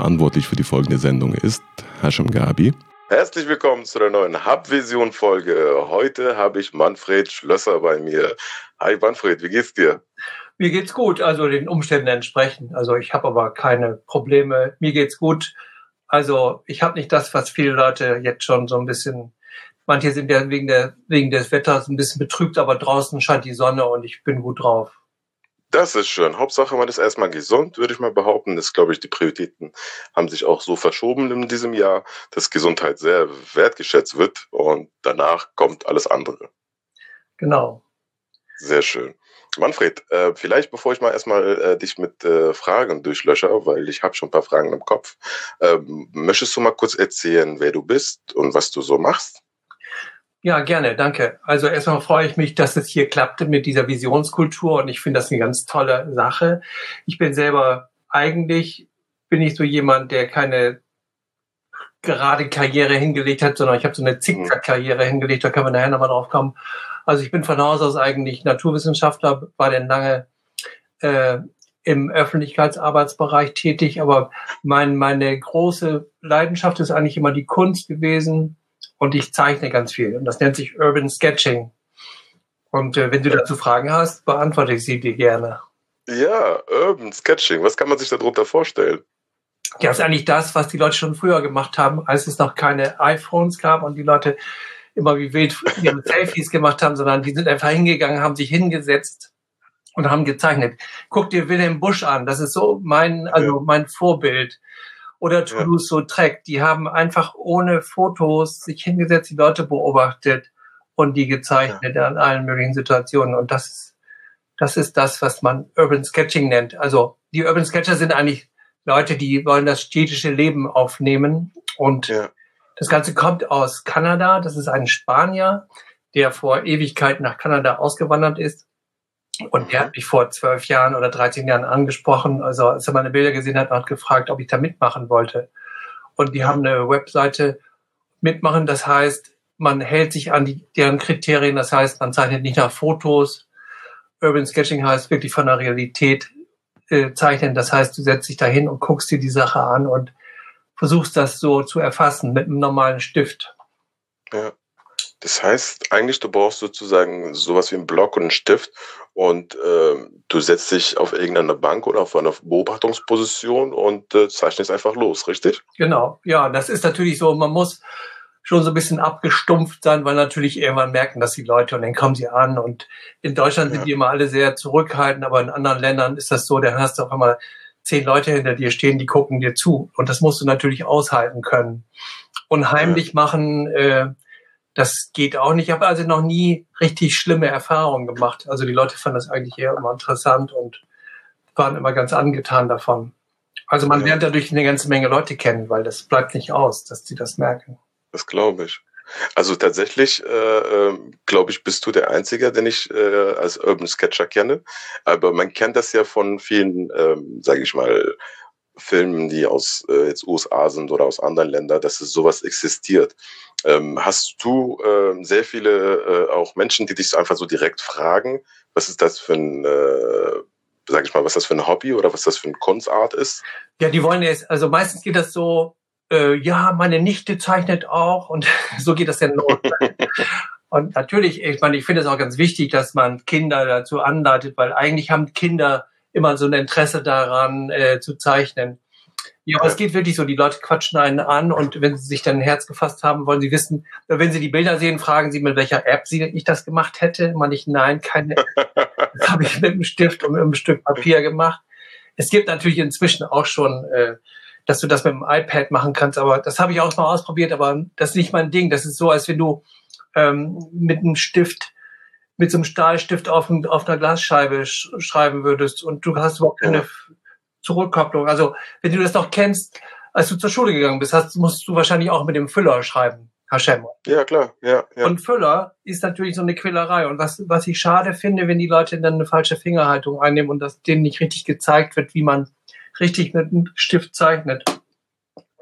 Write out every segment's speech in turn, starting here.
verantwortlich für die folgende Sendung ist Hashim Gabi. Herzlich willkommen zu der neuen Hubvision-Folge. Heute habe ich Manfred Schlösser bei mir. Hi Manfred, wie geht's dir? Mir geht's gut, also den Umständen entsprechend. Also ich habe aber keine Probleme. Mir geht's gut. Also ich habe nicht das, was viele Leute jetzt schon so ein bisschen Manche sind ja wegen, der, wegen des Wetters ein bisschen betrübt, aber draußen scheint die Sonne und ich bin gut drauf. Das ist schön. Hauptsache, man ist erstmal gesund, würde ich mal behaupten. Das glaube ich, die Prioritäten haben sich auch so verschoben in diesem Jahr, dass Gesundheit sehr wertgeschätzt wird und danach kommt alles andere. Genau. Sehr schön. Manfred, äh, vielleicht bevor ich mal erstmal äh, dich mit äh, Fragen durchlösche, weil ich habe schon ein paar Fragen im Kopf, ähm, möchtest du mal kurz erzählen, wer du bist und was du so machst? Ja, gerne, danke. Also erstmal freue ich mich, dass es hier klappte mit dieser Visionskultur und ich finde das eine ganz tolle Sache. Ich bin selber eigentlich, bin ich so jemand, der keine gerade Karriere hingelegt hat, sondern ich habe so eine Zickzack-Karriere hingelegt, da können wir nachher nochmal drauf kommen. Also ich bin von Haus aus eigentlich Naturwissenschaftler, war dann lange äh, im Öffentlichkeitsarbeitsbereich tätig, aber mein, meine große Leidenschaft ist eigentlich immer die Kunst gewesen, und ich zeichne ganz viel. Und das nennt sich Urban Sketching. Und äh, wenn du dazu Fragen hast, beantworte ich sie dir gerne. Ja, Urban Sketching. Was kann man sich darunter vorstellen? Ja, das ist eigentlich das, was die Leute schon früher gemacht haben, als es noch keine iPhones gab und die Leute immer wie wild ihre Selfies gemacht haben, sondern die sind einfach hingegangen, haben sich hingesetzt und haben gezeichnet. Guck dir Wilhelm Busch an. Das ist so mein, also mein Vorbild oder Toulouse-Lautrec. Ja. Die haben einfach ohne Fotos sich hingesetzt, die Leute beobachtet und die gezeichnet ja. an allen möglichen Situationen. Und das ist, das ist das, was man Urban Sketching nennt. Also die Urban Sketcher sind eigentlich Leute, die wollen das städtische Leben aufnehmen. Und ja. das Ganze kommt aus Kanada. Das ist ein Spanier, der vor Ewigkeit nach Kanada ausgewandert ist und der hat mich vor zwölf Jahren oder 13 Jahren angesprochen, also als er meine Bilder gesehen hat, hat gefragt, ob ich da mitmachen wollte. Und die haben eine Webseite mitmachen, das heißt, man hält sich an die, deren Kriterien, das heißt, man zeichnet nicht nach Fotos. Urban Sketching heißt wirklich von der Realität äh, zeichnen, das heißt, du setzt dich da hin und guckst dir die Sache an und versuchst das so zu erfassen mit einem normalen Stift. Ja. Das heißt, eigentlich, du brauchst sozusagen sowas wie einen Block und einen Stift und äh, du setzt dich auf irgendeine Bank oder auf eine Beobachtungsposition und äh, zeichnest einfach los, richtig? Genau, ja, das ist natürlich so, man muss schon so ein bisschen abgestumpft sein, weil natürlich irgendwann merken das die Leute und dann kommen sie an und in Deutschland ja. sind die immer alle sehr zurückhaltend, aber in anderen Ländern ist das so, dann hast du auf einmal zehn Leute hinter dir stehen, die gucken dir zu und das musst du natürlich aushalten können. Und heimlich ja. machen, äh, das geht auch nicht. Ich habe also noch nie richtig schlimme Erfahrungen gemacht. Also die Leute fanden das eigentlich eher immer interessant und waren immer ganz angetan davon. Also man ja. lernt dadurch eine ganze Menge Leute kennen, weil das bleibt nicht aus, dass sie das merken. Das glaube ich. Also tatsächlich, äh, ähm, glaube ich, bist du der Einzige, den ich äh, als Urban Sketcher kenne. Aber man kennt das ja von vielen, ähm, sage ich mal, Filmen, die aus äh, jetzt USA sind oder aus anderen Ländern, dass es sowas existiert. Ähm, hast du äh, sehr viele äh, auch Menschen, die dich einfach so direkt fragen, was ist das für ein, äh, sag ich mal, was das für ein Hobby oder was das für eine Kunstart ist? Ja, die wollen jetzt, also meistens geht das so, äh, ja, meine Nichte zeichnet auch und so geht das dann los. und natürlich, ich meine, ich finde es auch ganz wichtig, dass man Kinder dazu anleitet, weil eigentlich haben Kinder immer so ein Interesse daran äh, zu zeichnen. Ja, aber es geht wirklich so, die Leute quatschen einen an und wenn sie sich dann ein Herz gefasst haben, wollen sie wissen, wenn sie die Bilder sehen, fragen sie, mit welcher App sie, ich das gemacht hätte. Man nicht, nein, keine App. Das habe ich mit einem Stift und mit einem Stück Papier gemacht. Es gibt natürlich inzwischen auch schon, äh, dass du das mit dem iPad machen kannst, aber das habe ich auch mal ausprobiert, aber das ist nicht mein Ding. Das ist so, als wenn du ähm, mit einem Stift mit so einem Stahlstift auf, auf einer Glasscheibe sch schreiben würdest und du hast überhaupt keine Zurückkopplung. Also wenn du das noch kennst, als du zur Schule gegangen bist, hast, musst du wahrscheinlich auch mit dem Füller schreiben, Hashem. Ja, klar. Ja, ja. Und Füller ist natürlich so eine Quälerei. Und was, was ich schade finde, wenn die Leute dann eine falsche Fingerhaltung einnehmen und das denen nicht richtig gezeigt wird, wie man richtig mit einem Stift zeichnet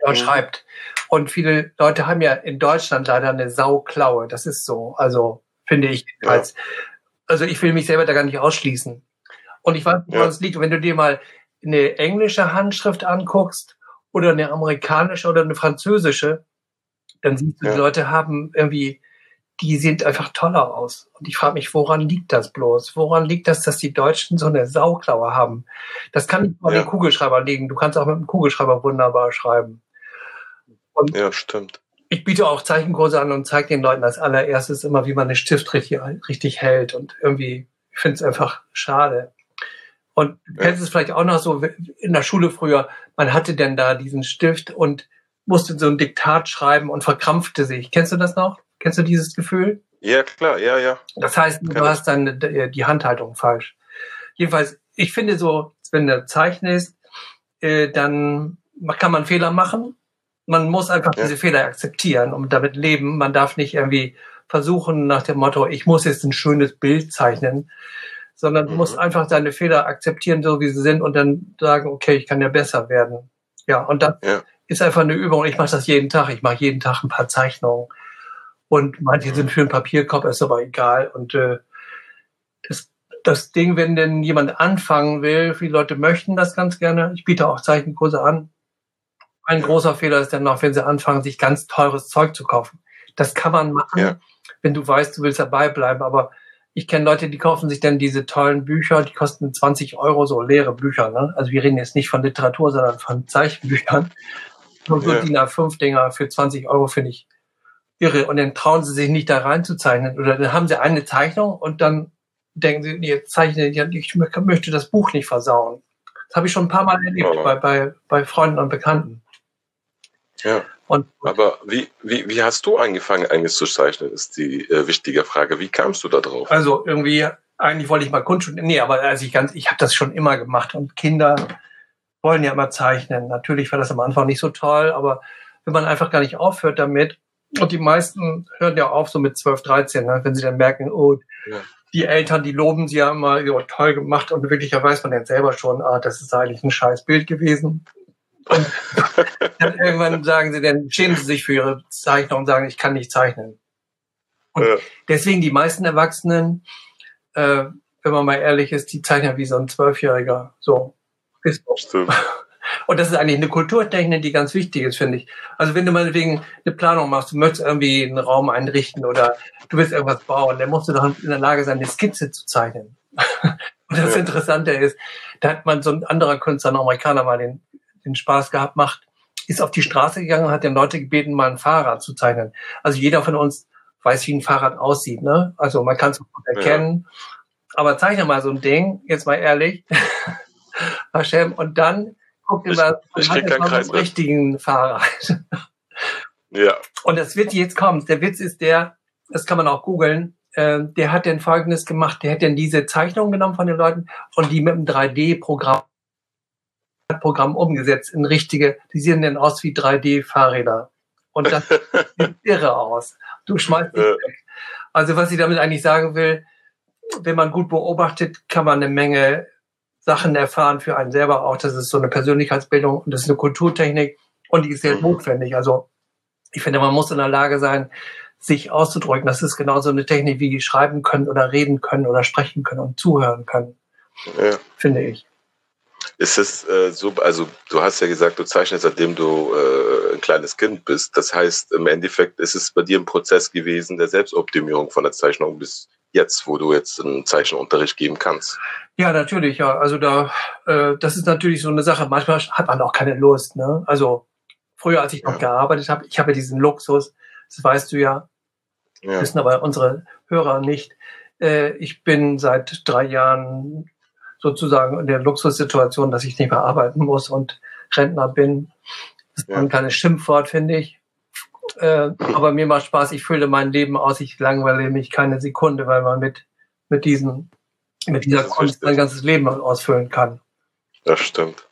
oder mhm. schreibt. Und viele Leute haben ja in Deutschland leider eine Sauklaue. Das ist so. Also finde ich. Ja. Also ich will mich selber da gar nicht ausschließen. Und ich weiß, woran ja. es liegt. wenn du dir mal eine englische Handschrift anguckst oder eine amerikanische oder eine französische, dann siehst du, Ja. die Leute haben irgendwie, die sehen einfach toller aus. Und ich frage mich, woran liegt das bloß? Woran liegt das, dass die Deutschen so eine Sauklaue haben? Das kann nicht an Ja. den Kugelschreiber liegen. Du kannst auch mit dem Kugelschreiber wunderbar schreiben. Ja, stimmt. Ich biete auch Zeichenkurse an und zeige den Leuten als allererstes immer, wie man den Stift richtig, richtig hält. Und irgendwie, ich finde es einfach schade. Und du Ja. kennst es vielleicht auch noch so in der Schule früher, man hatte denn da diesen Stift und musste so ein Diktat schreiben und verkrampfte sich. Kennst du das noch? Kennst du dieses Gefühl? Ja, klar, ja, ja. Das heißt, du hast dann äh, die Handhaltung falsch. Jedenfalls, ich finde so, wenn du zeichnest, äh, dann kann man Fehler machen. Man muss einfach Ja. diese Fehler akzeptieren und damit leben. Man darf nicht irgendwie versuchen nach dem Motto, ich muss jetzt ein schönes Bild zeichnen, sondern du Mhm. musst einfach deine Fehler akzeptieren, so wie sie sind und dann sagen, okay, ich kann ja besser werden. Ja, und das Ja. ist einfach eine Übung. Ich mache das jeden Tag. Ich mache jeden Tag ein paar Zeichnungen. Und manche sind für einen Papierkorb, ist aber egal. Und äh, das, das Ding, wenn denn jemand anfangen will, viele Leute möchten das ganz gerne. Ich biete auch Zeichenkurse an. Ein großer Fehler ist dann noch, wenn sie anfangen, sich ganz teures Zeug zu kaufen. Das kann man machen, Ja. wenn du weißt, du willst dabei bleiben. Aber ich kenne Leute, die kaufen sich dann diese tollen Bücher, die kosten 20 Euro, so leere Bücher. Ne? Also wir reden jetzt nicht von Literatur, sondern von Zeichenbüchern. Und so Ja. DIN A5-Dinger für 20 Euro finde ich irre. Und dann trauen sie sich nicht da reinzuzeichnen. Oder dann haben sie eine Zeichnung und dann denken sie, jetzt zeichne ich, ich mö- möchte das Buch nicht versauen. Das habe ich schon ein paar Mal erlebt Oh. bei, bei, bei Freunden und Bekannten. Ja. Und Aber wie, wie, wie hast du angefangen, eigentlich zu zeichnen, ist die äh, wichtige Frage. Wie kamst du da drauf? also irgendwie, eigentlich wollte ich mal Kunstschule, nee, aber als ich ganz, ich habe das schon immer gemacht und Kinder wollen ja immer zeichnen. Natürlich war das am Anfang nicht so toll, aber wenn man einfach gar nicht aufhört damit, und die meisten hören ja auf so mit 12, 13, ne, wenn sie dann merken, oh, Ja. die Eltern, die loben sie ja immer, ja, toll gemacht und wirklich weiß man dann selber schon, ah, das ist eigentlich ein scheiß Bild gewesen. Und dann irgendwann sagen sie, dann schämen sie sich für ihre Zeichnung und sagen, ich kann nicht zeichnen. Und Ja. deswegen die meisten Erwachsenen, äh, wenn man mal ehrlich ist, die zeichnen wie so ein Zwölfjähriger. So. Stimmt. und das ist eigentlich eine Kulturtechnik, die ganz wichtig ist, finde ich. Also wenn du meinetwegen eine Planung machst, du möchtest irgendwie einen Raum einrichten oder du willst irgendwas bauen, dann musst du doch in der Lage sein, eine Skizze zu zeichnen. und das. Interessante ist, da hat man so ein anderer Künstler, ein Amerikaner, mal den, den Spaß gehabt, macht, ist auf die Straße gegangen und hat den Leute gebeten, mal ein Fahrrad zu zeichnen. Also jeder von uns weiß, wie ein Fahrrad aussieht, ne? Also man kann es gut erkennen. Aber zeichne mal so ein Ding, jetzt mal ehrlich, Hashem, und dann guck dir Ich- mal, ich einen richtigen Fahrrad. Ja. Und das Witz jetzt kommt. Der Witz ist der, das kann man auch googeln, äh, der hat dann Folgendes gemacht. Der hat dann diese Zeichnung genommen von den Leuten und die mit einem 3D-Programm Programm umgesetzt in richtige, die sehen dann aus wie 3D-Fahrräder. Und das sieht irre aus. Du schmeißt dich weg. Also was ich damit eigentlich sagen will, wenn man gut beobachtet, kann man eine Menge Sachen erfahren für einen selber auch. Das ist so eine Persönlichkeitsbildung und das ist eine Kulturtechnik und die ist sehr Mhm. notwendig. Also ich finde, man muss in der Lage sein, sich auszudrücken. Das ist genauso eine Technik wie schreiben können oder reden können oder sprechen können und zuhören können, ja. finde ich. Ist es äh, so, also du hast ja gesagt, du zeichnest, seitdem du äh, ein kleines Kind bist. Das heißt, im Endeffekt ist es bei dir ein Prozess gewesen der Selbstoptimierung von der Zeichnung bis jetzt, wo du jetzt einen Zeichenunterricht geben kannst. Ja, natürlich, ja. Also da, äh, das ist natürlich so eine Sache. Manchmal hat man auch keine Lust. Ne? Also früher, als ich noch Ja. gearbeitet habe, ich habe ja diesen Luxus, das weißt du ja, Ja. wissen aber unsere Hörer nicht. Äh, ich bin seit drei Jahren sozusagen in der Luxussituation, dass ich nicht mehr arbeiten muss und Rentner bin. Das ist Ja. ein kleines Schimpfwort, finde ich. Äh, aber mir macht Spaß, ich fülle mein Leben aus, ich langweile mich keine Sekunde, weil man mit, mit diesen, mit dieser Kunst sein ganzes Leben ausfüllen kann. Das stimmt.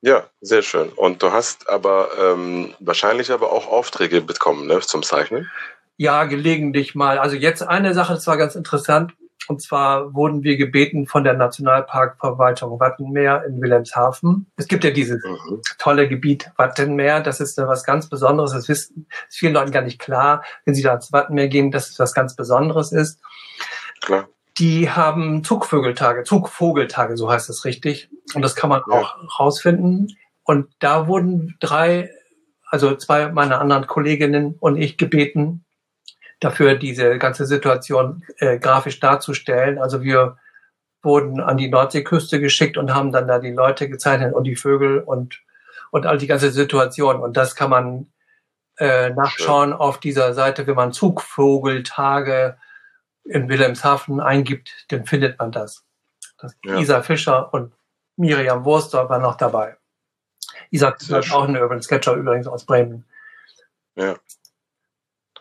Ja, sehr schön. Und du hast aber ähm, wahrscheinlich aber auch Aufträge bekommen ne, zum Zeichnen. Ja, gelegentlich mal. Also jetzt eine Sache, das war ganz interessant. Und zwar wurden wir gebeten von der Nationalparkverwaltung Wattenmeer in Wilhelmshaven. Es gibt ja dieses Mhm. tolle Gebiet Wattenmeer. Das ist was ganz Besonderes. Das wissen, ist vielen Leuten gar nicht klar, wenn sie da ins Wattenmeer gehen, dass es was ganz Besonderes ist. Klar. Die haben Zugvögeltage, Zugvogeltage, so heißt es richtig. Und das kann man Ja. auch rausfinden. Und da wurden drei, also zwei meiner anderen Kolleginnen und ich gebeten, dafür diese ganze Situation äh, grafisch darzustellen. Also wir wurden an die Nordseeküste geschickt und haben dann da die Leute gezeichnet und die Vögel und, und all die ganze Situation. Und das kann man äh, nachschauen Schön. auf dieser Seite, wenn man Zugvogeltage in Wilhelmshaven eingibt, dann findet man das. das ja. Isa Fischer und Miriam Wurster waren noch dabei. Isa ist auch ein Urban Sketcher übrigens aus Bremen. Ja.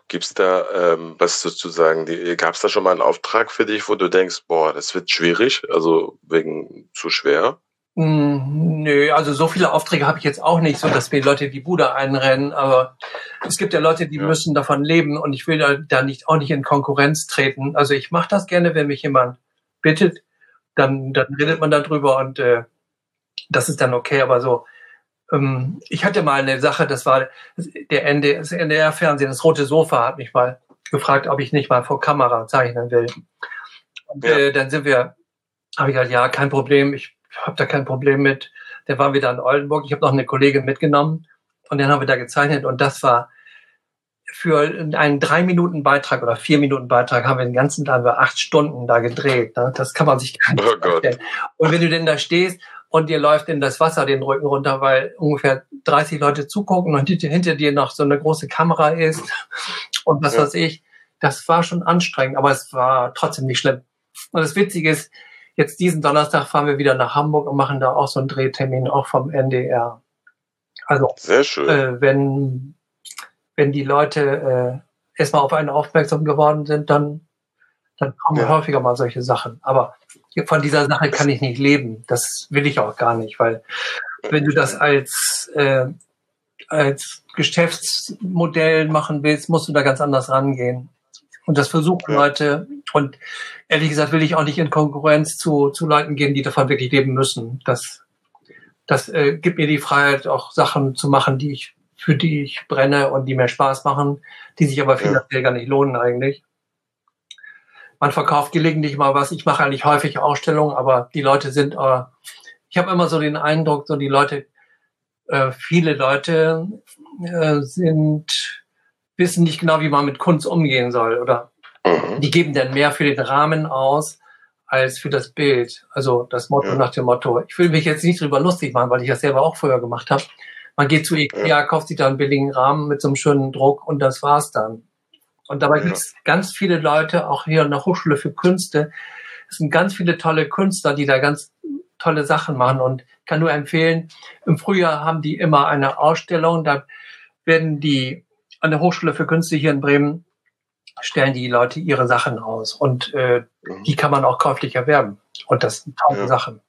Gibt es da ähm, was sozusagen, gab es da schon mal einen Auftrag für dich, wo du denkst, boah, das wird schwierig, also wegen zu schwer? Mm, nö, also so viele Aufträge habe ich jetzt auch nicht, so dass wir Leute die Bude einrennen, aber es gibt ja Leute, die ja. müssen davon leben und ich will da, da nicht auch nicht in Konkurrenz treten. Also ich mache das gerne, wenn mich jemand bittet, dann, dann redet man darüber und äh, das ist dann okay, aber so ähm, ich hatte mal eine Sache, das war der NDR, das NDR-Fernsehen, das Rote Sofa hat mich mal gefragt, ob ich nicht mal vor Kamera zeichnen will. Und ja. äh, dann sind wir, habe ich gesagt, ja, kein Problem, ich habe da kein Problem mit. Der waren wieder in Oldenburg, ich habe noch eine Kollegin mitgenommen und dann haben wir da gezeichnet und das war für einen drei Minuten Beitrag oder vier Minuten Beitrag haben wir den ganzen Tag über acht Stunden da gedreht. Ne? Das kann man sich gar nicht oh vorstellen. Und wenn du denn da stehst und dir läuft in das Wasser den Rücken runter, weil ungefähr 30 Leute zugucken und hinter dir noch so eine große Kamera ist und was ja. weiß ich. Das war schon anstrengend, aber es war trotzdem nicht schlimm. Und das Witzige ist, jetzt diesen Donnerstag fahren wir wieder nach Hamburg und machen da auch so einen Drehtermin, auch vom NDR. Also, Sehr schön. Äh, wenn, wenn die Leute äh, erstmal auf einen aufmerksam geworden sind, dann, dann kommen ja. häufiger mal solche Sachen. Aber von dieser Sache kann ich nicht leben. Das will ich auch gar nicht, weil wenn du das als, äh, als Geschäftsmodell machen willst, musst du da ganz anders rangehen. Und das versuchen ja. Leute. Und ehrlich gesagt will ich auch nicht in Konkurrenz zu, zu Leuten gehen, die davon wirklich leben müssen. Das, das äh, gibt mir die Freiheit, auch Sachen zu machen, die ich, für die ich brenne und die mir Spaß machen, die sich aber finanziell ja. gar nicht lohnen eigentlich man verkauft gelegentlich mal was. Ich mache eigentlich häufig Ausstellungen, aber die Leute sind, äh, ich habe immer so den Eindruck, so die Leute, äh, viele Leute äh, sind, wissen nicht genau, wie man mit Kunst umgehen soll oder mhm. die geben dann mehr für den Rahmen aus als für das Bild. Also das Motto ja. nach dem Motto. Ich will mich jetzt nicht drüber lustig machen, weil ich das selber auch früher gemacht habe. Man geht zu Ikea, ja. kauft sich da einen billigen Rahmen mit so einem schönen Druck und das war's dann. Und dabei ja. gibt es ganz viele Leute, auch hier an der Hochschule für Künste, es sind ganz viele tolle Künstler, die da ganz tolle Sachen machen und kann nur empfehlen, im Frühjahr haben die immer eine Ausstellung, da werden die an der Hochschule für Künste hier in Bremen stellen die Leute ihre Sachen aus und äh, mhm. die kann man auch käuflich erwerben und das sind tolle ja. Sachen.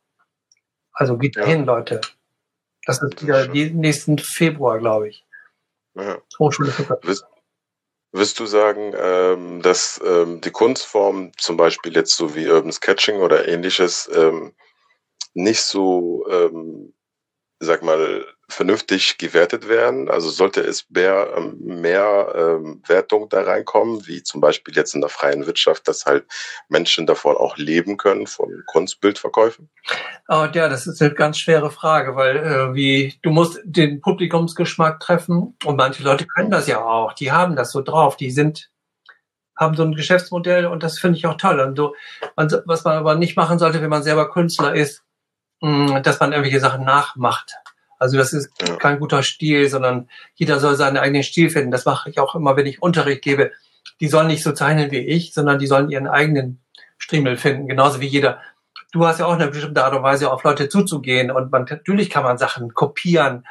Also geht ja. dahin, Leute. Das ist wieder nächsten Februar, glaube ich. Ja. Hochschule für Künste. Wirst du sagen, ähm, dass ähm, die Kunstform, zum Beispiel jetzt so wie Urban Sketching oder ähnliches, ähm, nicht so, ähm, sag mal, vernünftig gewertet werden? Also sollte es mehr, ähm, mehr ähm, Wertung da reinkommen, wie zum Beispiel jetzt in der freien Wirtschaft, dass halt Menschen davon auch leben können, von Kunstbildverkäufen? Oh, ja, das ist eine ganz schwere Frage, weil äh, wie du musst den Publikumsgeschmack treffen und manche Leute können das ja auch, die haben das so drauf, die sind haben so ein Geschäftsmodell und das finde ich auch toll. Und so, was man aber nicht machen sollte, wenn man selber Künstler ist, mh, mm, dass man irgendwelche Sachen nachmacht. Also das ist ja. kein guter Stil, sondern jeder soll seinen eigenen Stil finden. Das mache ich auch immer, wenn ich Unterricht gebe. Die sollen nicht so zeichnen wie ich, sondern die sollen ihren eigenen Striemel finden, genauso wie jeder. Du hast ja auch eine bestimmte Art und Weise, auf Leute zuzugehen und man, natürlich kann man Sachen kopieren,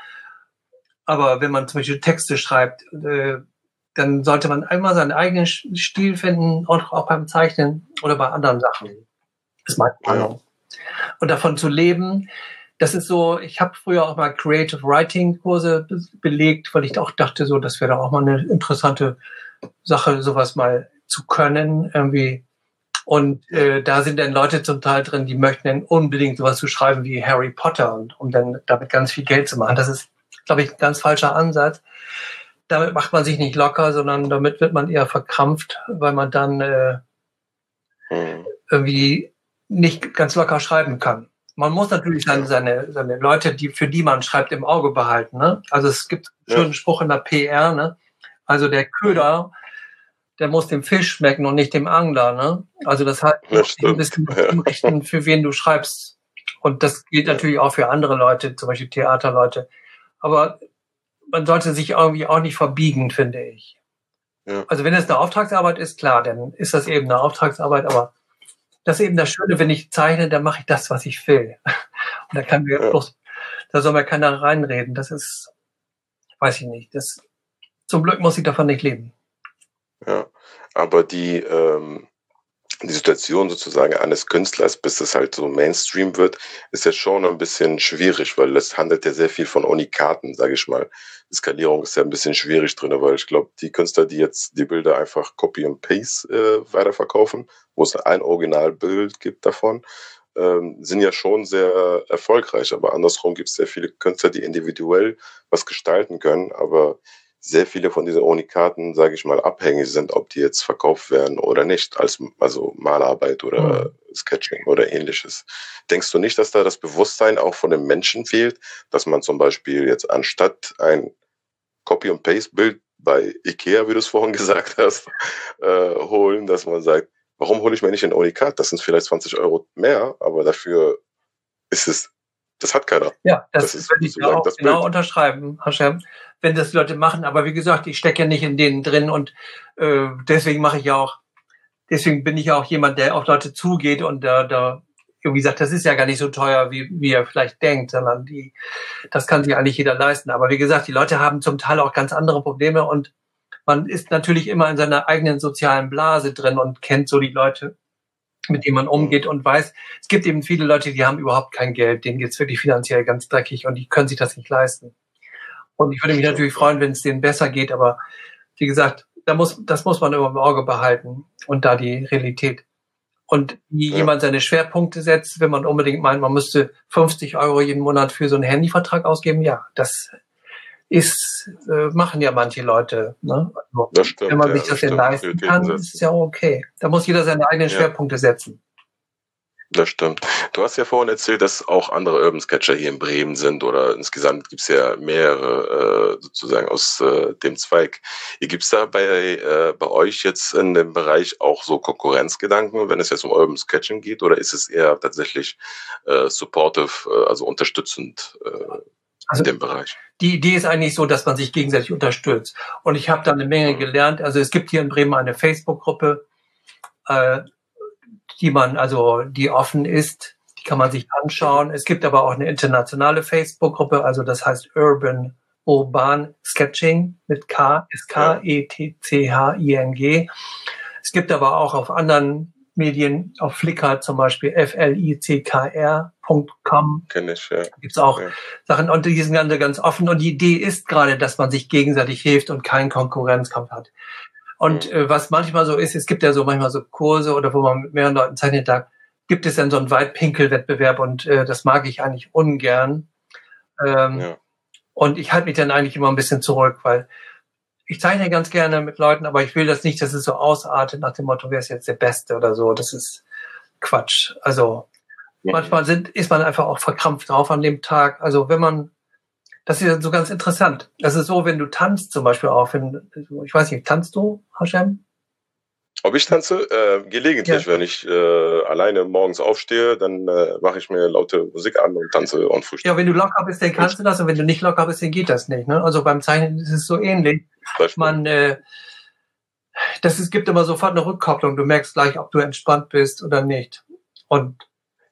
aber wenn man zum Beispiel Texte schreibt, äh, dann sollte man einmal seinen eigenen Stil finden, auch, auch beim Zeichnen oder bei anderen Sachen. Das ist meine Meinung. Und davon zu leben, das ist so, ich habe früher auch mal Creative Writing Kurse belegt, weil ich auch dachte, so, das wäre auch mal eine interessante Sache, sowas mal zu können irgendwie. Und äh, da sind dann Leute zum Teil drin, die möchten dann unbedingt sowas zu schreiben wie Harry Potter und um dann damit ganz viel Geld zu machen. Das ist, glaube ich, ein ganz falscher Ansatz. Damit macht man sich nicht locker, sondern damit wird man eher verkrampft, weil man dann äh, hm. irgendwie nicht ganz locker schreiben kann. Man muss natürlich seine, seine, seine Leute, die, für die man schreibt, im Auge behalten. Ne? Also es gibt einen schönen Spruch in der PR, ne? Also der Köder, der muss dem Fisch schmecken und nicht dem Angler. Ne? Also das heißt, du ein bisschen richten, für wen du schreibst. Und das gilt natürlich auch für andere Leute, zum Beispiel Theaterleute. Aber man sollte sich irgendwie auch nicht verbiegen, finde ich. Ja. Also wenn es eine Auftragsarbeit ist, klar, dann ist das eben eine Auftragsarbeit, aber das ist eben das Schöne, wenn ich zeichne, dann mache ich das, was ich will. Und da kann mir ja. bloß, da soll mir keiner reinreden. Das ist, weiß ich nicht. Das, zum Glück muss ich davon nicht leben. Ja, aber die, ähm, die Situation sozusagen eines Künstlers, bis es halt so Mainstream wird, ist ja schon ein bisschen schwierig, weil es handelt ja sehr viel von Unikaten, sage ich mal. Die Skalierung ist ja ein bisschen schwierig drin, weil ich glaube, die Künstler, die jetzt die Bilder einfach Copy and Paste äh, weiterverkaufen, wo es ein Originalbild gibt davon, ähm, sind ja schon sehr erfolgreich. Aber andersrum gibt es sehr viele Künstler, die individuell was gestalten können, aber sehr viele von diesen Unikaten, sage ich mal, abhängig sind, ob die jetzt verkauft werden oder nicht, als also Malarbeit oder mhm. Sketching oder ähnliches. Denkst du nicht, dass da das Bewusstsein auch von den Menschen fehlt, dass man zum Beispiel jetzt anstatt ein Copy- und Paste-Bild bei Ikea, wie du es vorhin gesagt hast, äh, holen, dass man sagt, warum hole ich mir nicht ein Unikat? Das sind vielleicht 20 Euro mehr, aber dafür ist es das hat keiner. Ja, das, das würde ich auch genau Bild. unterschreiben, Hashem, wenn das Leute machen. Aber wie gesagt, ich stecke ja nicht in denen drin und äh, deswegen mache ich ja auch, deswegen bin ich ja auch jemand, der auf Leute zugeht und da, da irgendwie sagt, das ist ja gar nicht so teuer, wie, wie er vielleicht denkt, sondern die, das kann sich eigentlich jeder leisten. Aber wie gesagt, die Leute haben zum Teil auch ganz andere Probleme und man ist natürlich immer in seiner eigenen sozialen Blase drin und kennt so die Leute mit dem man umgeht und weiß, es gibt eben viele Leute, die haben überhaupt kein Geld, denen geht's wirklich finanziell ganz dreckig und die können sich das nicht leisten. Und ich würde mich natürlich freuen, wenn es denen besser geht, aber wie gesagt, da muss, das muss man immer im Auge behalten und da die Realität. Und wie ja. jemand seine Schwerpunkte setzt, wenn man unbedingt meint, man müsste 50 Euro jeden Monat für so einen Handyvertrag ausgeben, ja, das ist, äh, machen ja manche Leute. Ne? Also, das stimmt, Wenn man sich das, das denn leisten kann, ist es ja okay. Da muss jeder seine eigenen ja. Schwerpunkte setzen. Das stimmt. Du hast ja vorhin erzählt, dass auch andere Urban Sketcher hier in Bremen sind oder insgesamt gibt es ja mehrere äh, sozusagen aus äh, dem Zweig. Gibt es da bei, äh, bei euch jetzt in dem Bereich auch so Konkurrenzgedanken, wenn es jetzt um Urban Sketching geht oder ist es eher tatsächlich äh, supportive, äh, also unterstützend äh, also in dem Bereich? Die Idee ist eigentlich so, dass man sich gegenseitig unterstützt. Und ich habe da eine Menge mhm. gelernt. Also es gibt hier in Bremen eine Facebook-Gruppe, äh, die man, also die offen ist, die kann man sich anschauen. Es gibt aber auch eine internationale Facebook-Gruppe, also das heißt Urban Urban Sketching mit K, S K E T C H I N G. Es gibt aber auch auf anderen Medien, auf Flickr zum Beispiel, flickr.com. Kenn ich, ja. Gibt's auch ja. Sachen und die sind ganz, ganz offen. Und die Idee ist gerade, dass man sich gegenseitig hilft und keinen Konkurrenzkampf hat. Und mhm. äh, was manchmal so ist, es gibt ja so manchmal so Kurse oder wo man mit mehreren Leuten zeichnet, da gibt es dann so einen Weitpinkel-Wettbewerb und äh, das mag ich eigentlich ungern. Ähm, ja. Und ich halte mich dann eigentlich immer ein bisschen zurück, weil ich zeichne ganz gerne mit Leuten, aber ich will das nicht, dass es so ausartet nach dem Motto, wer ist jetzt der Beste oder so. Das ist Quatsch. Also ja. manchmal sind, ist man einfach auch verkrampft drauf an dem Tag. Also wenn man, das ist so ganz interessant. Das ist so, wenn du tanzt zum Beispiel auch, wenn, ich weiß nicht, tanzt du, Hashem? Ob ich tanze? Äh, gelegentlich, ja. wenn ich äh, alleine morgens aufstehe, dann äh, mache ich mir laute Musik an und tanze und frühstücke. Ja, wenn du locker bist, dann kannst du das und wenn du nicht locker bist, dann geht das nicht. Ne? Also beim Zeichnen ist es so ähnlich. Man, äh, das es gibt immer sofort eine Rückkopplung. Du merkst gleich, ob du entspannt bist oder nicht. Und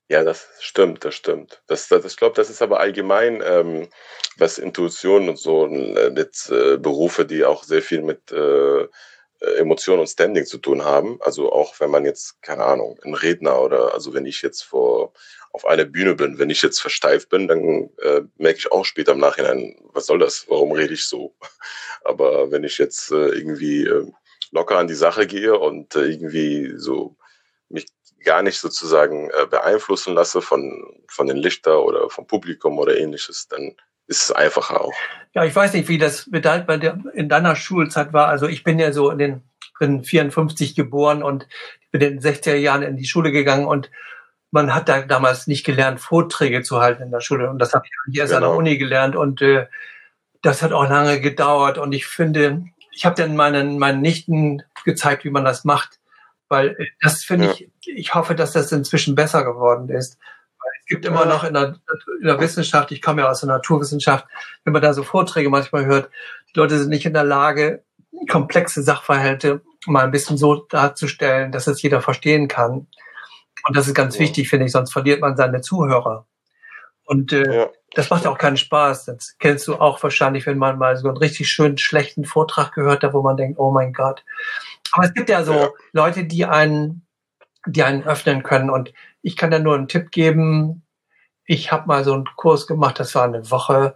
ja, das stimmt, das stimmt. Das, das, ich glaube, das ist aber allgemein, ähm, was Intuition und so äh, mit äh, Berufe, die auch sehr viel mit äh, Emotionen und Standing zu tun haben. Also auch wenn man jetzt, keine Ahnung, ein Redner oder also wenn ich jetzt vor auf einer Bühne bin, wenn ich jetzt versteift bin, dann äh, merke ich auch später im Nachhinein, was soll das? Warum rede ich so? Aber wenn ich jetzt äh, irgendwie äh, locker an die Sache gehe und äh, irgendwie so mich gar nicht sozusagen äh, beeinflussen lasse von, von den Lichter oder vom Publikum oder ähnliches, dann ist es einfacher auch. Ja, ich weiß nicht, wie das mit in deiner Schulzeit war. Also ich bin ja so in den bin 54 geboren und bin in den 60er Jahren in die Schule gegangen und man hat da damals nicht gelernt, Vorträge zu halten in der Schule. Und das habe ich erst genau. an der genau. Uni gelernt. Und äh, das hat auch lange gedauert. Und ich finde, ich habe dann meinen, meinen Nichten gezeigt, wie man das macht. Weil äh, das finde ja. ich, ich hoffe, dass das inzwischen besser geworden ist. Gibt immer noch in der, in der Wissenschaft, ich komme ja aus der Naturwissenschaft, wenn man da so Vorträge manchmal hört, die Leute sind nicht in der Lage, komplexe Sachverhalte mal ein bisschen so darzustellen, dass es jeder verstehen kann. Und das ist ganz ja. wichtig, finde ich, sonst verliert man seine Zuhörer. Und äh, ja. das macht ja auch keinen Spaß. Das kennst du auch wahrscheinlich, wenn man mal so einen richtig schönen, schlechten Vortrag gehört hat, wo man denkt, oh mein Gott. Aber es gibt ja so ja. Leute, die einen, die einen öffnen können. Und ich kann da nur einen Tipp geben. Ich habe mal so einen Kurs gemacht, das war eine Woche.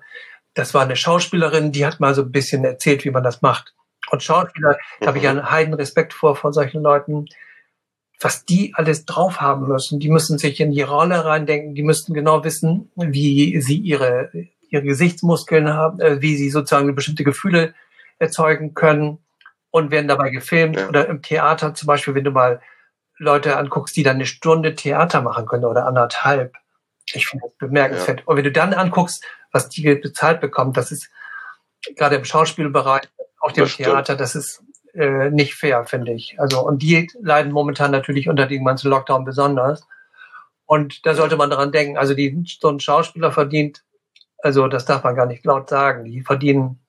Das war eine Schauspielerin, die hat mal so ein bisschen erzählt, wie man das macht. Und Schauspieler, da habe ich einen heiden Respekt vor von solchen Leuten was die alles drauf haben müssen. Die müssen sich in die Rolle reindenken, die müssten genau wissen, wie sie ihre, ihre Gesichtsmuskeln haben, äh, wie sie sozusagen bestimmte Gefühle erzeugen können und werden dabei gefilmt. Ja. Oder im Theater zum Beispiel, wenn du mal Leute anguckst, die dann eine Stunde Theater machen können oder anderthalb. Ich finde das bemerkenswert. Ja. Und wenn du dann anguckst, was die bezahlt bekommen, das ist gerade im Schauspielbereich, auch dem Theater, das ist äh, nicht fair, finde ich. Also, und die leiden momentan natürlich unter dem ganzen Lockdown besonders. Und da sollte man daran denken. Also, die, so ein Schauspieler verdient, also, das darf man gar nicht laut sagen, die verdienen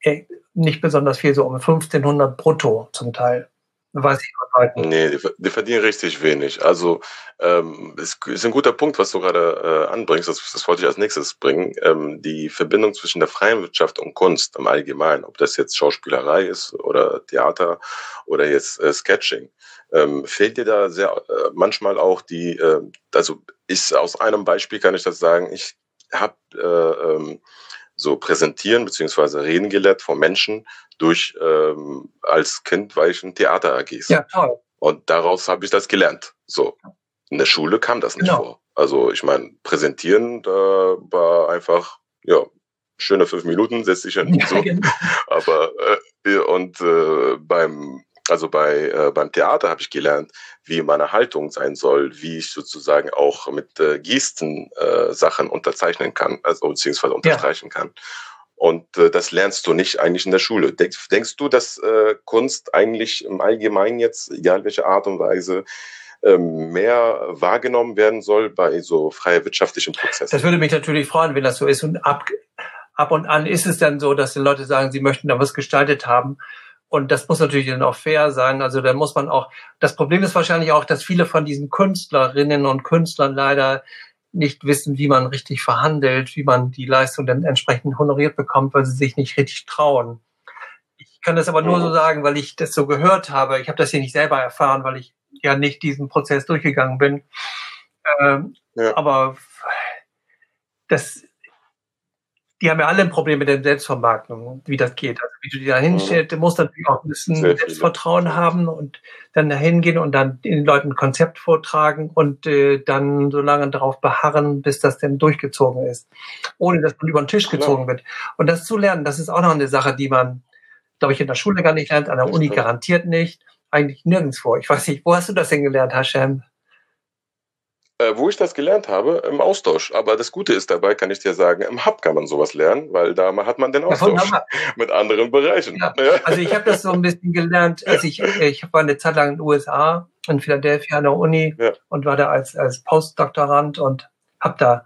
äh, nicht besonders viel, so um 1500 brutto zum Teil. Weiß ich von Nee, die, die, verdienen richtig wenig. Also ähm, es ist ein guter Punkt, was du gerade äh, anbringst. Das, das wollte ich als nächstes bringen. Ähm, die Verbindung zwischen der freien Wirtschaft und Kunst im Allgemeinen, ob das jetzt Schauspielerei ist oder Theater oder jetzt äh, Sketching, ähm, fehlt dir da sehr äh, manchmal auch die, äh, also ist aus einem Beispiel kann ich das sagen, ich habe äh, ähm, so präsentieren beziehungsweise reden gelernt von Menschen, durch ähm, als Kind war ich in Theater AGs. Ja, toll. Und daraus habe ich das gelernt. So. In der Schule kam das nicht genau. vor. Also ich meine, präsentieren, da war einfach, ja, schöne fünf Minuten, setz dich hin. Ja, so. Genau. Aber äh, und äh, beim also bei äh, beim Theater habe ich gelernt, wie meine Haltung sein soll, wie ich sozusagen auch mit äh, Gesten äh, Sachen unterzeichnen kann, also beziehungsweise unterstreichen ja. kann. Und äh, das lernst du nicht eigentlich in der Schule. Denkst, denkst du, dass äh, Kunst eigentlich im Allgemeinen jetzt, egal welche Art und Weise, ähm, mehr wahrgenommen werden soll bei so freie wirtschaftlichen Prozessen? Das würde mich natürlich freuen, wenn das so ist. Und ab, ab und an ist es dann so, dass die Leute sagen, sie möchten da was gestaltet haben. Und das muss natürlich dann auch fair sein. Also da muss man auch, das Problem ist wahrscheinlich auch, dass viele von diesen Künstlerinnen und Künstlern leider nicht wissen, wie man richtig verhandelt, wie man die Leistung dann entsprechend honoriert bekommt, weil sie sich nicht richtig trauen. Ich kann das aber nur so mhm. sagen, weil ich das so gehört habe. Ich habe das hier nicht selber erfahren, weil ich ja nicht diesen Prozess durchgegangen bin. Ähm, ja. Aber das die haben ja alle ein Problem mit der Selbstvermarktung, wie das geht. Also wie du dir da hinstellst, du musst natürlich auch ein bisschen Sehr Selbstvertrauen viele. haben und dann da hingehen und dann den Leuten ein Konzept vortragen und äh, dann so lange darauf beharren, bis das denn durchgezogen ist. Ohne dass man über den Tisch gezogen wird. Und das zu lernen, das ist auch noch eine Sache, die man, glaube ich, in der Schule gar nicht lernt, an der Uni garantiert nicht, eigentlich nirgendwo. Ich weiß nicht, wo hast du das denn gelernt, Hashem? Äh, wo ich das gelernt habe, im Austausch. Aber das Gute ist dabei, kann ich dir sagen, im Hub kann man sowas lernen, weil da hat man den Austausch ja, mit anderen Bereichen. Ja. Also ich habe das so ein bisschen gelernt, als ich, ich war eine Zeit lang in den USA, in Philadelphia an der Uni ja. und war da als, als Postdoktorand und habe da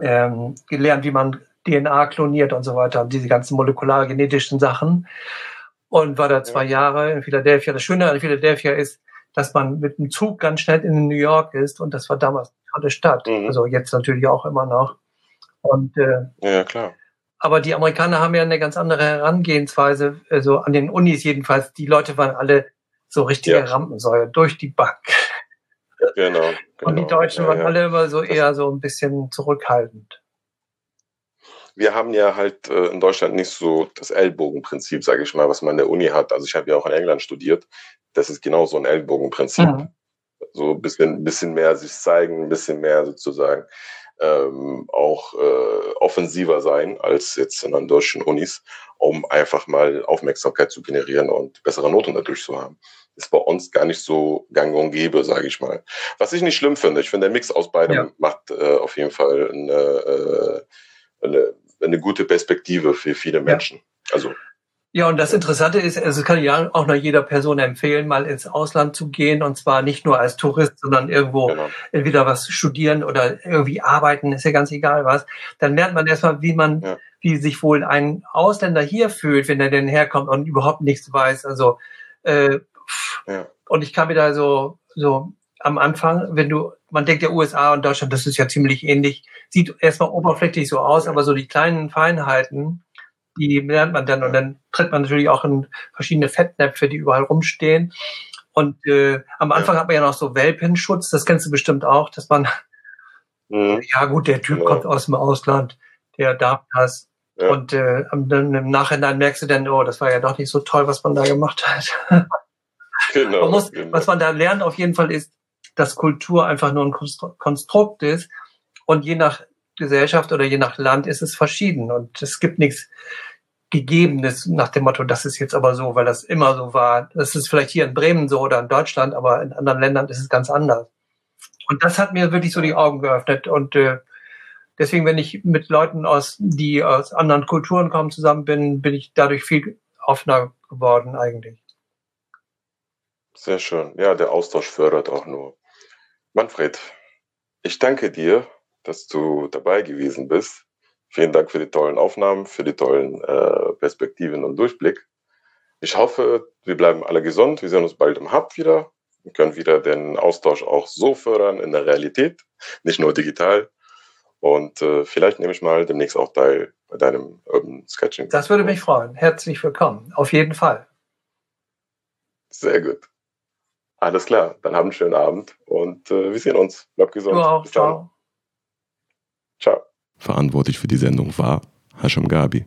ähm, gelernt, wie man DNA kloniert und so weiter und diese ganzen molekular-genetischen Sachen. Und war da zwei Jahre in Philadelphia. Das Schöne an Philadelphia ist, dass man mit dem Zug ganz schnell in New York ist und das war damals eine tolle Stadt. Mhm. Also jetzt natürlich auch immer noch. Und äh, ja, klar. Aber die Amerikaner haben ja eine ganz andere Herangehensweise, also an den Unis jedenfalls. Die Leute waren alle so richtige ja. Rampensäue durch die Bank. Genau, genau. Und die genau. Deutschen ja, waren ja. alle immer so eher so ein bisschen zurückhaltend wir haben ja halt äh, in Deutschland nicht so das Ellbogenprinzip, sage ich mal, was man in der Uni hat. Also ich habe ja auch in England studiert. Das ist genau so ein Ellbogenprinzip. Mhm. so ein bisschen, bisschen mehr sich zeigen, ein bisschen mehr sozusagen ähm, auch äh, offensiver sein als jetzt in den deutschen Unis, um einfach mal Aufmerksamkeit zu generieren und bessere Noten dadurch zu haben. Ist bei uns gar nicht so gang und gäbe, sage ich mal. Was ich nicht schlimm finde, ich finde, der Mix aus beidem ja. macht äh, auf jeden Fall eine, äh, eine, eine gute Perspektive für viele Menschen. Ja. Also ja, und das Interessante ist, also kann ja auch noch jeder Person empfehlen, mal ins Ausland zu gehen und zwar nicht nur als Tourist, sondern irgendwo genau. entweder was studieren oder irgendwie arbeiten, ist ja ganz egal was. Dann lernt man erstmal, wie man, ja. wie sich wohl ein Ausländer hier fühlt, wenn er denn herkommt und überhaupt nichts weiß. Also äh, ja. und ich kann mir da so so am Anfang, wenn du, man denkt ja USA und Deutschland, das ist ja ziemlich ähnlich, sieht erstmal oberflächlich so aus, aber so die kleinen Feinheiten die lernt man dann und dann tritt man natürlich auch in verschiedene Fettnäpfe, die überall rumstehen. Und äh, am Anfang hat man ja noch so Welpenschutz, das kennst du bestimmt auch, dass man, mhm. ja gut, der Typ kommt aus dem Ausland, der darf das. Ja. Und äh, dann im Nachhinein merkst du dann, oh, das war ja doch nicht so toll, was man da gemacht hat. genau, man muss, genau. Was man da lernt auf jeden Fall ist, dass Kultur einfach nur ein Konstrukt ist und je nach Gesellschaft oder je nach Land ist es verschieden und es gibt nichts Gegebenes nach dem Motto, das ist jetzt aber so, weil das immer so war. Das ist vielleicht hier in Bremen so oder in Deutschland, aber in anderen Ländern ist es ganz anders. Und das hat mir wirklich so die Augen geöffnet und äh, deswegen, wenn ich mit Leuten aus, die aus anderen Kulturen kommen, zusammen bin, bin ich dadurch viel offener geworden eigentlich. Sehr schön. Ja, der Austausch fördert auch nur. Manfred, ich danke dir dass du dabei gewesen bist. Vielen Dank für die tollen Aufnahmen, für die tollen äh, Perspektiven und Durchblick. Ich hoffe, wir bleiben alle gesund. Wir sehen uns bald im Hub wieder. Wir können wieder den Austausch auch so fördern in der Realität, nicht nur digital. Und äh, vielleicht nehme ich mal demnächst auch teil bei deinem Urban Sketching. Das würde mich freuen. Herzlich willkommen. Auf jeden Fall. Sehr gut. Alles klar. Dann haben einen schönen Abend und äh, wir sehen uns. Bleib gesund. Du auch. Bis Ciao. Ciao. Verantwortlich für die Sendung war Hashim Gabi.